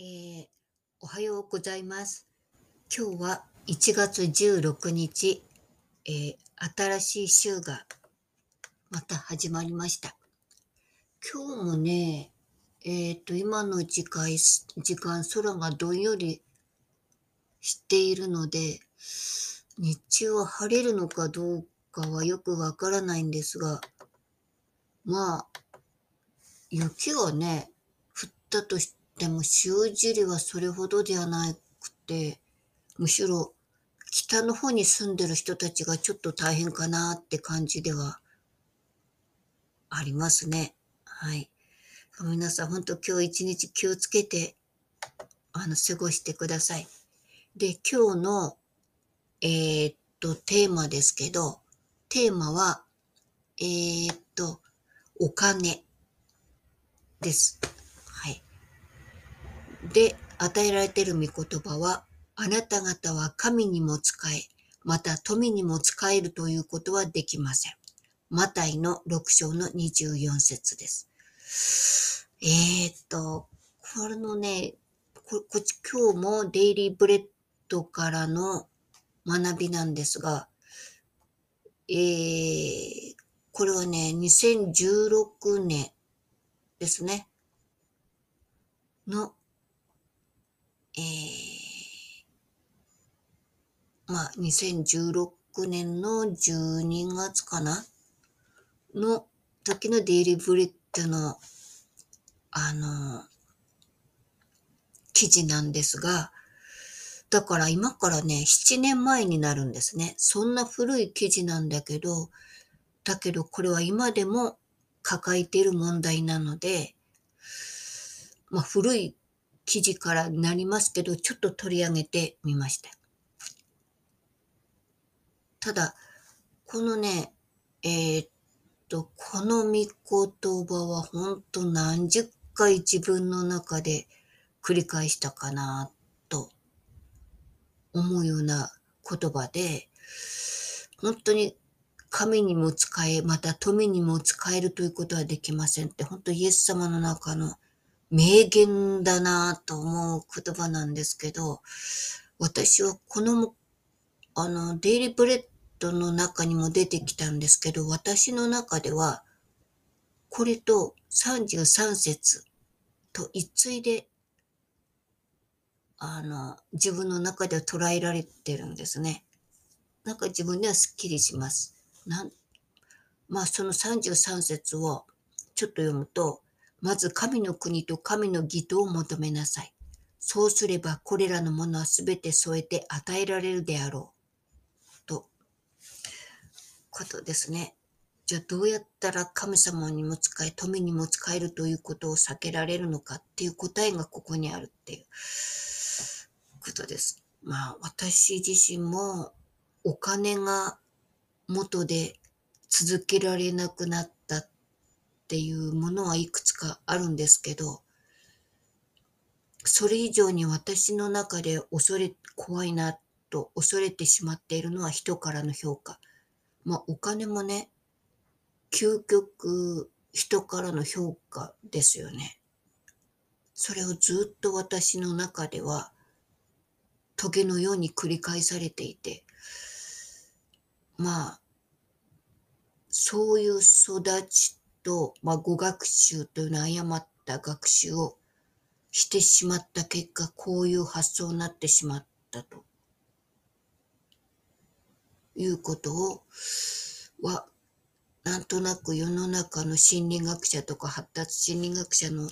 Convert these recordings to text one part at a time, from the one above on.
えー、おはようございます。今日は1月16日、えー、新しい週がまた始まりました。今日もね、えっ、と、今の時間、時間、空がどんよりしているので、日中は晴れるのかどうかはよくわからないんですが、まあ、雪がね、降ったとしてでも、塩尻はそれほどではなくて、むしろ北の方に住んでる人たちがちょっと大変かなって感じではありますね。はい。皆さん、本当今日一日気をつけて、あの、過ごしてください。で、今日の、えー、っと、テーマですけど、テーマは、えー、っと、お金です。で、与えられている御言葉は、あなた方は神にも使え、また富にも使えるということはできません。マタイの6章の24節です。えー、っと、これのね、ここっち今日もデイリーブレッドからの学びなんですが、えー、これはね、2016年ですね。の、えー、まあ、2016年の12月かな？の時のデイリーブレッドの、あの、記事なんですが、だから今からね、7年前になるんですね。そんな古い記事なんだけど、だけどこれは今でも抱えている問題なので、まあ古い記事からなりますけど、ちょっと取り上げてみました。ただ、このね、えー、っと、この御言葉は本当何十回自分の中で繰り返したかなと思うような言葉で、本当に神にも使え、また富にも使えるということはできませんって、本当イエス様の中の名言だなと思う言葉なんですけど、私はこの、あの、デイリーブレッドの中にも出てきたんですけど、私の中では、これと33節と一対で、あの、自分の中では捉えられてるんですね。なんか自分ではスッキリします。なんまあその33節をちょっと読むと、まず神の国と神の義とを求めなさい。そうすればこれらのものはすべて添えて与えられるであろう。と、ことですね。じゃあどうやったら神様にも使え、富にも使えるということを避けられるのかっていう答えがここにあるっていうことです。まあ私自身もお金が元で続けられなくなったっていうものはいくつかあるんですけど、それ以上に私の中で恐れ、怖いなと恐れてしまっているのは人からの評価。まあお金もね、究極人からの評価ですよね。それをずっと私の中ではトゲのように繰り返されていて、まあ、そういう育ちと、まあ、語学習というのは誤った学習をしてしまった結果、こういう発想になってしまったと。いうことを、は、なんとなく世の中の心理学者とか発達心理学者の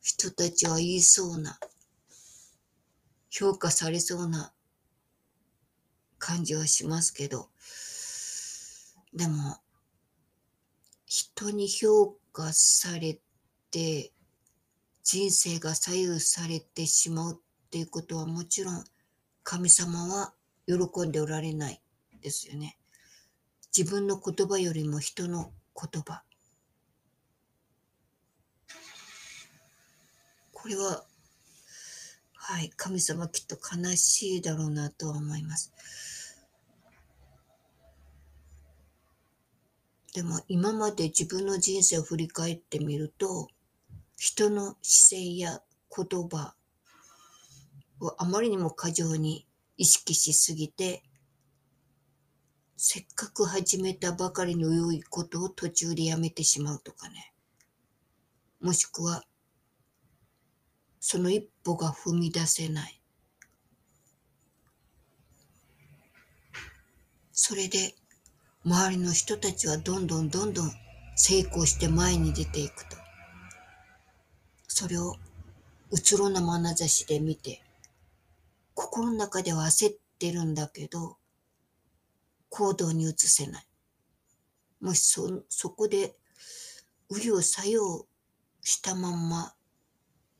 人たちは言いそうな、評価されそうな感じはしますけど、でも、人に評価されて、人生が左右されてしまうっていうことはもちろん神様は喜んでおられないですよね。自分の言葉よりも人の言葉。これは、はい、神様きっと悲しいだろうなとは思います。でも今まで自分の人生を振り返ってみると、人の姿勢や言葉をあまりにも過剰に意識しすぎて、せっかく始めたばかりの良いことを途中でやめてしまうとかね。もしくは、その一歩が踏み出せない。それで、周りの人たちはどんどんどんどん成功して前に出ていくと。それをうつろな眼差しで見て、心の中では焦ってるんだけど、行動に移せない。もしそ、そこで、うりを作用したまんま、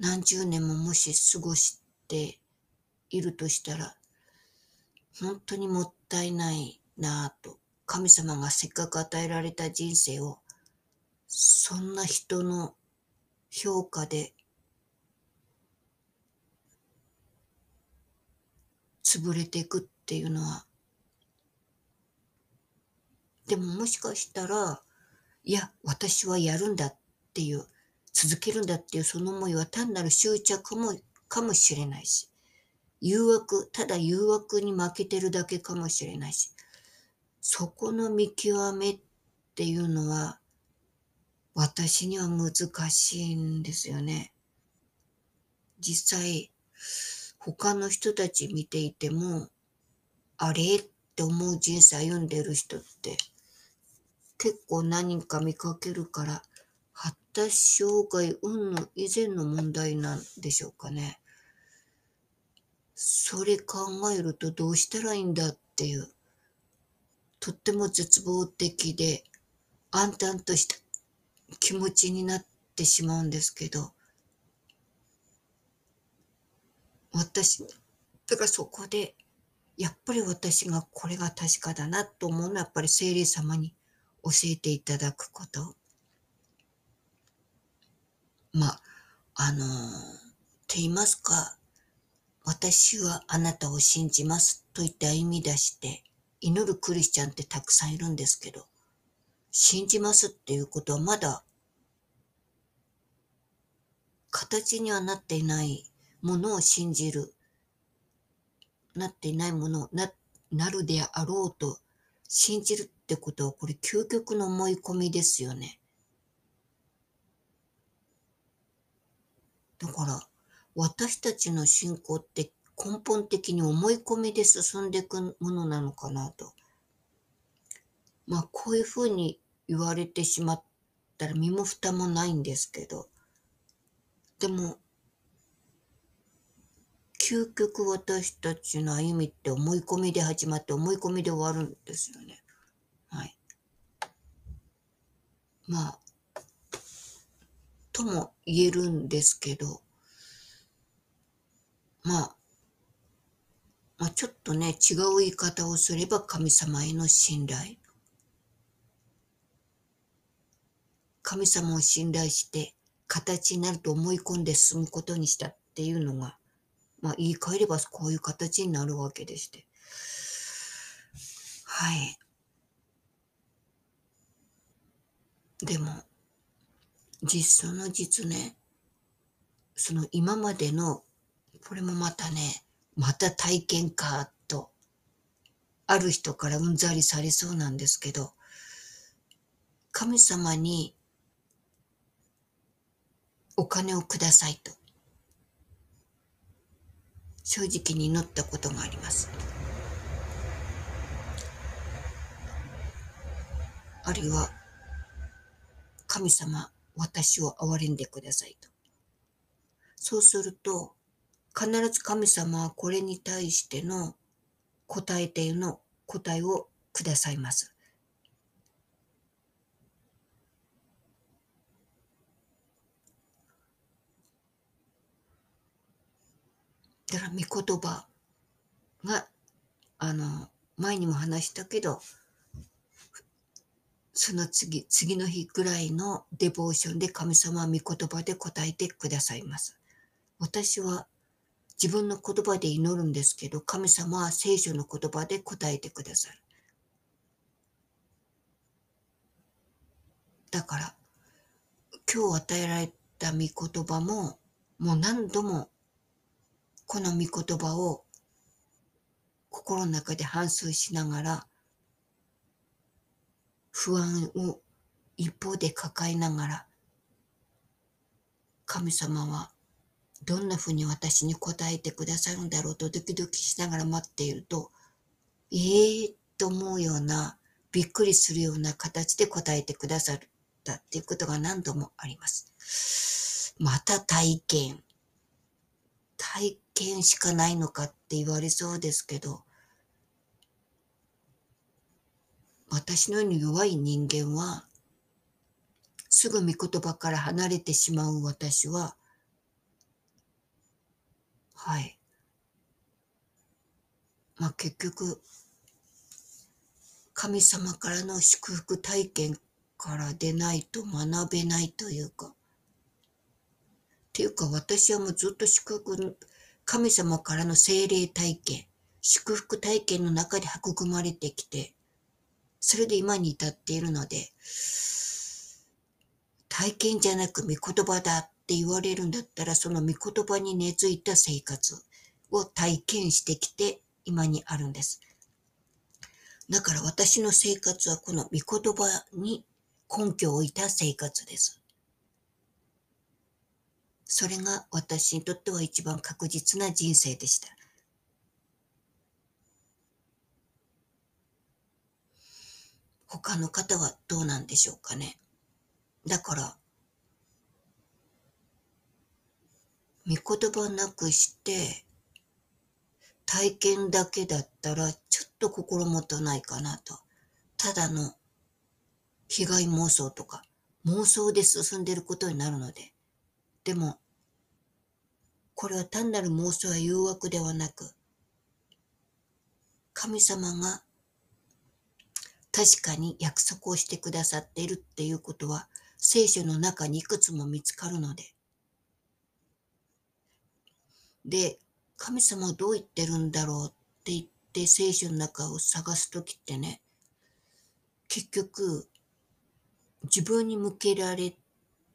何十年ももし過ごしているとしたら、本当にもったいないなぁと、神様がせっかく与えられた人生を、そんな人の評価で潰れていくっていうのは、でももしかしたら、いや、私はやるんだっていう、続けるんだっていうその思いは単なる執着も、かもしれないし、誘惑、ただ誘惑に負けてるだけかもしれないし、そこの見極めっていうのは、私には難しいんですよね。実際、他の人たち見ていても、あれって思う人生歩んでる人って結構何か見かけるから、発達障害運の以前の問題なんでしょうかね。それ考えるとどうしたらいいんだっていう、とっても絶望的で暗淡とした気持ちになってしまうんですけど、私、だからそこで、やっぱり私がこれが確かだなと思うのは、やっぱり聖霊様に教えていただくこと。まあ、あのー、と言いますか、私はあなたを信じますと言って歩み出して祈るクリスチャンってたくさんいるんですけど、信じますっていうことはまだ形にはなっていないものを信じる、なっていないものをな、なるであろうと信じるってことは、これ究極の思い込みですよね。だから、私たちの信仰って根本的に思い込みで進んでいくものなのかなと。まあ、こういうふうに言われてしまったら身も蓋もないんですけど、でも、究極私たちの歩みって思い込みで始まって思い込みで終わるんですよね。はい。まあ、とも言えるんですけど、まあ、まあ、ちょっとね、違う言い方をすれば神様への信頼。神様を信頼して形になると思い込んで進むことにしたっていうのがまあ、言い換えればこういう形になるわけでして。はい。でも、実相の実ね、その今までの、これもまたね、また体験かと、ある人からうんざりされそうなんですけど、神様にお金をくださいと。正直に祈ったことがあります。あるいは、神様、私を憐れんでくださいと。そうすると、必ず神様はこれに対しての答えての答えをくださいます。だから、御言葉が、あの、前にも話したけど、その次、次の日ぐらいのデボーションで神様は御言葉で答えてくださいます。私は自分の言葉で祈るんですけど、神様は聖書の言葉で答えてくださる。だから、今日与えられた御言葉も、もう何度もこの御言葉を心の中で反芻しながら不安を一方で抱えながら神様はどんなふうに私に答えてくださるんだろうとドキドキしながら待っているとええー、と思うようなびっくりするような形で答えてくださったっていうことが何度もあります。また体験。体験しかないのかって言われそうですけど、私のように弱い人間は、すぐ御言葉から離れてしまう私は、はい。まあ結局、神様からの祝福体験から出ないと学べないというか、っていうか私はもうずっと祝福、神様からの精霊体験、祝福体験の中で育まれてきて、それで今に至っているので、体験じゃなく御言葉だって言われるんだったら、その御言葉に根付いた生活を体験してきて今にあるんです。だから私の生活はこの御言葉に根拠を置いた生活です。それが私にとっては一番確実な人生でした。他の方はどうなんでしょうかね。だから、御言葉なくして、体験だけだったら、ちょっと心もとないかなと。ただの被害妄想とか、妄想で進んでいることになるので。でも、これは単なる妄想や誘惑ではなく、神様が確かに約束をしてくださっているっていうことは聖書の中にいくつも見つかるので。で、神様はどう言ってるんだろうって言って聖書の中を探すときってね、結局、自分に向けられ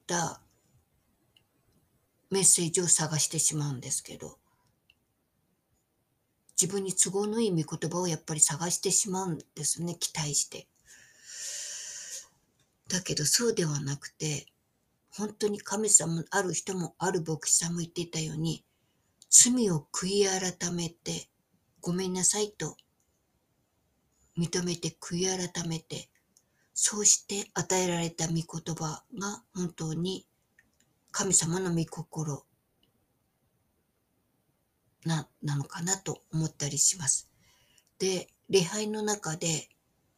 たメッセージを探してしまうんですけど、自分に都合のいい御言葉をやっぱり探してしまうんですね、期待して。だけどそうではなくて、本当に神様、ある人もある牧師さんも言っていたように、罪を悔い改めて、ごめんなさいと認めて悔い改めて、そうして与えられた御言葉が本当に神様の御心な、なのかなと思ったりします。で、礼拝の中で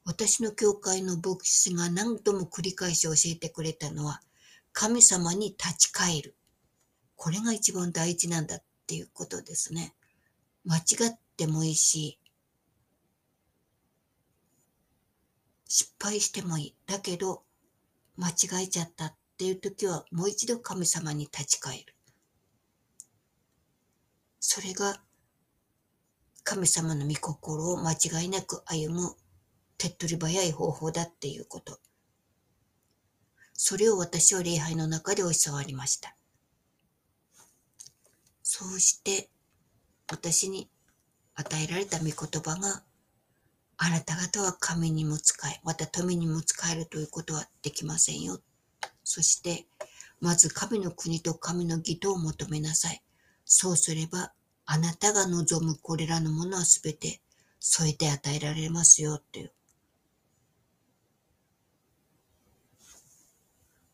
私の教会の牧師が何度も繰り返し教えてくれたのは、神様に立ち返る。これが一番大事なんだっていうことですね。間違ってもいいし、失敗してもいい。だけど、間違えちゃったっていう時は、もう一度神様に立ち返る。それが神様の御心を間違いなく歩む手っ取り早い方法だっていうこと。それを私は礼拝の中で教わりました。そうして私に与えられた御言葉があなた方は神にも使え、また富にも使えるということはできませんよ。そして、まず神の国と神の義とを求めなさい。そうすれば、あなたが望むこれらのものはすべて添えて与えられますよっていう。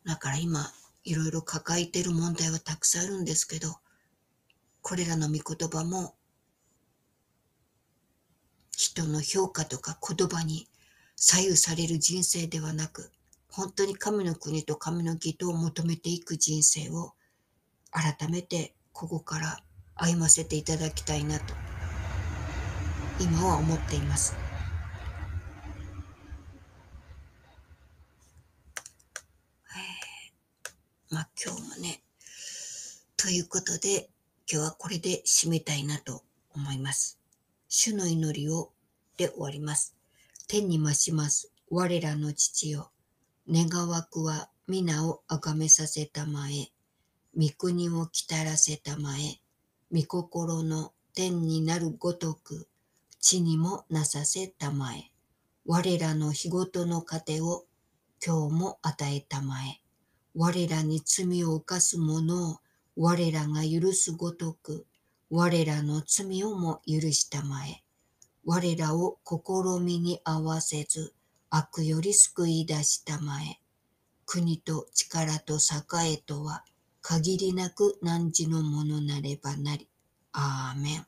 だから今、いろいろ抱えている問題はたくさんあるんですけど、これらの御言葉も、人の評価とか言葉に左右される人生ではなく、本当に神の国と神の義とを求めていく人生を改めてここから歩ませていただきたいなと今は思っています。まあ今日もね、ということで今日はこれで締めたいなと思います。主の祈りをで終わります。天に増します我らの父よ。願わくは皆をあがめさせたまえ。御国をきたらせたまえ。御心の天になるごとく、地にもなさせたまえ。我らの日ごとの糧を今日も与えたまえ。我らに罪を犯す者を我らが許すごとく、我らの罪をも許したまえ。我らを試みに合わせず、悪より救い出したまえ。国と力と栄とは限りなく汝のものなればなり。アーメン。